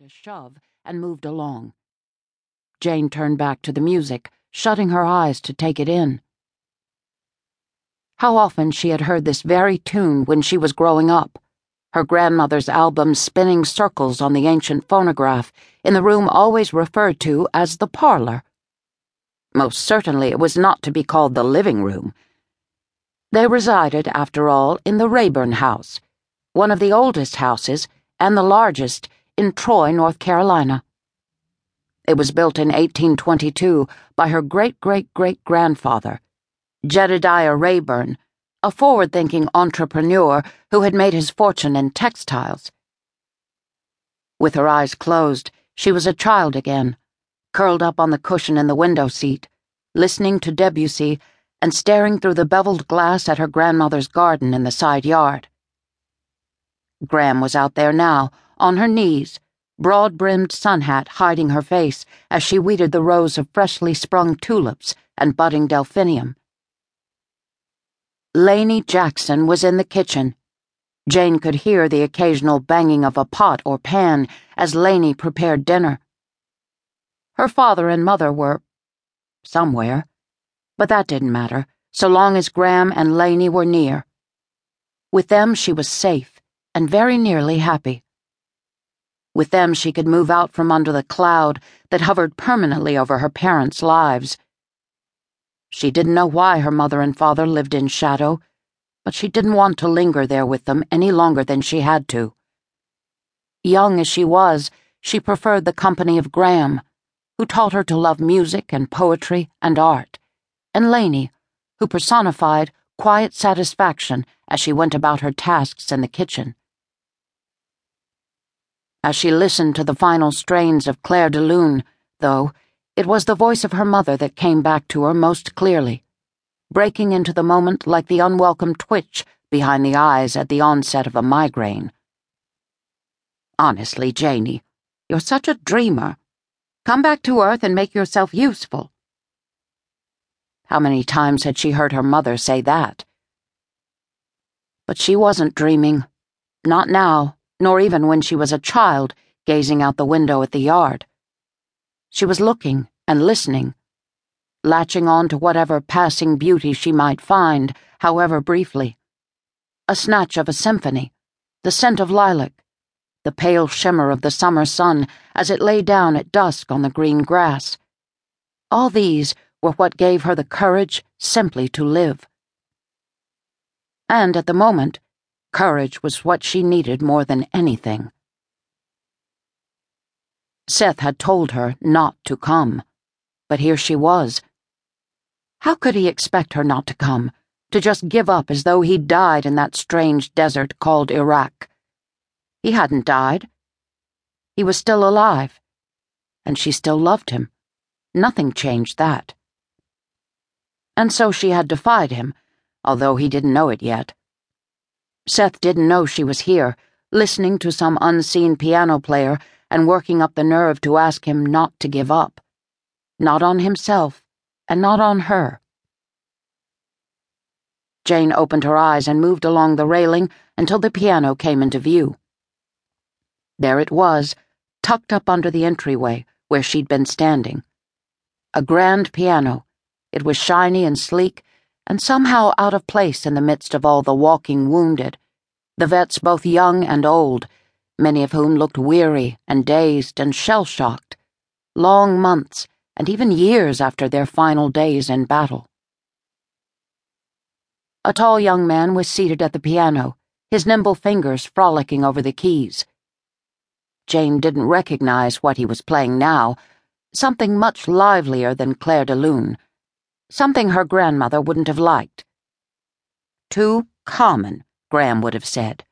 a shove and moved along. Jane turned back to the music, shutting her eyes to take it in. How often she had heard this very tune when she was growing up, her grandmother's album spinning circles on the ancient phonograph in the room always referred to as the parlor. Most certainly it was not to be called the living room. They resided, after all, in the Rayburn House, one of the oldest houses and the largest in Troy, North Carolina. It was built in 1822 by her great great great grandfather, Jedediah Rayburn, a forward thinking entrepreneur who had made his fortune in textiles. With her eyes closed, she was a child again, curled up on the cushion in the window seat, listening to Debussy and staring through the beveled glass at her grandmother's garden in the side yard. Gram was out there now on her knees, broad brimmed sun hat hiding her face as she weeded the rows of freshly sprung tulips and budding delphinium. Laney Jackson was in the kitchen. Jane could hear the occasional banging of a pot or pan as Laney prepared dinner. Her father and mother were somewhere, but that didn't matter so long as Gram and Laney were near. With them, she was safe and very nearly happy. With them, she could move out from under the cloud that hovered permanently over her parents' lives. She didn't know why her mother and father lived in shadow, but she didn't want to linger there with them any longer than she had to. Young as she was, she preferred the company of Gram, who taught her to love music and poetry and art, and Laney, who personified quiet satisfaction as she went about her tasks in the kitchen. As she listened to the final strains of Clair de Lune, though, it was the voice of her mother that came back to her most clearly, breaking into the moment like the unwelcome twitch behind the eyes at the onset of a migraine. Honestly, Janie, you're such a dreamer. Come back to Earth and make yourself useful. How many times had she heard her mother say that? But she wasn't dreaming. Not now nor even when she was a child, gazing out the window at the yard. She was looking and listening, latching on to whatever passing beauty she might find, however briefly. A snatch of a symphony, the scent of lilac, the pale shimmer of the summer sun as it lay down at dusk on the green grass. All these were what gave her the courage simply to live. And at the moment, Courage was what she needed more than anything. Seth had told her not to come, but here she was. How could he expect her not to come, to just give up as though he'd died in that strange desert called Iraq? He hadn't died. He was still alive, and she still loved him. Nothing changed that. And so she had defied him, although he didn't know it yet. Seth didn't know she was here, listening to some unseen piano player and working up the nerve to ask him not to give up. Not on himself, and not on her. Jane opened her eyes and moved along the railing until the piano came into view. There it was, tucked up under the entryway where she'd been standing. A grand piano. It was shiny and sleek and somehow out of place in the midst of all the walking wounded, the vets both young and old, many of whom looked weary and dazed and shell shocked, long months and even years after their final days in battle. A tall young man was seated at the piano, his nimble fingers frolicking over the keys. Jane didn't recognize what he was playing now, something much livelier than Clair de Lune Something her grandmother wouldn't have liked. Too common, Gram would have said.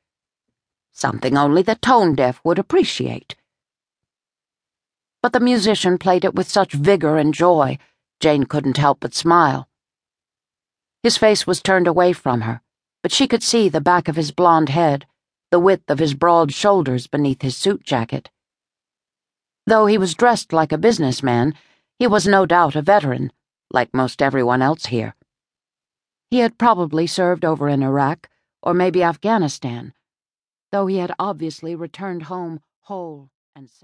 Something only the tone deaf would appreciate. But the musician played it with such vigor and joy, Jane couldn't help but smile. His face was turned away from her, but she could see the back of his blond head, the width of his broad shoulders beneath his suit jacket. Though he was dressed like a businessman, he was no doubt a veteran like most everyone else here. He had probably served over in Iraq, or maybe Afghanistan, though he had obviously returned home whole and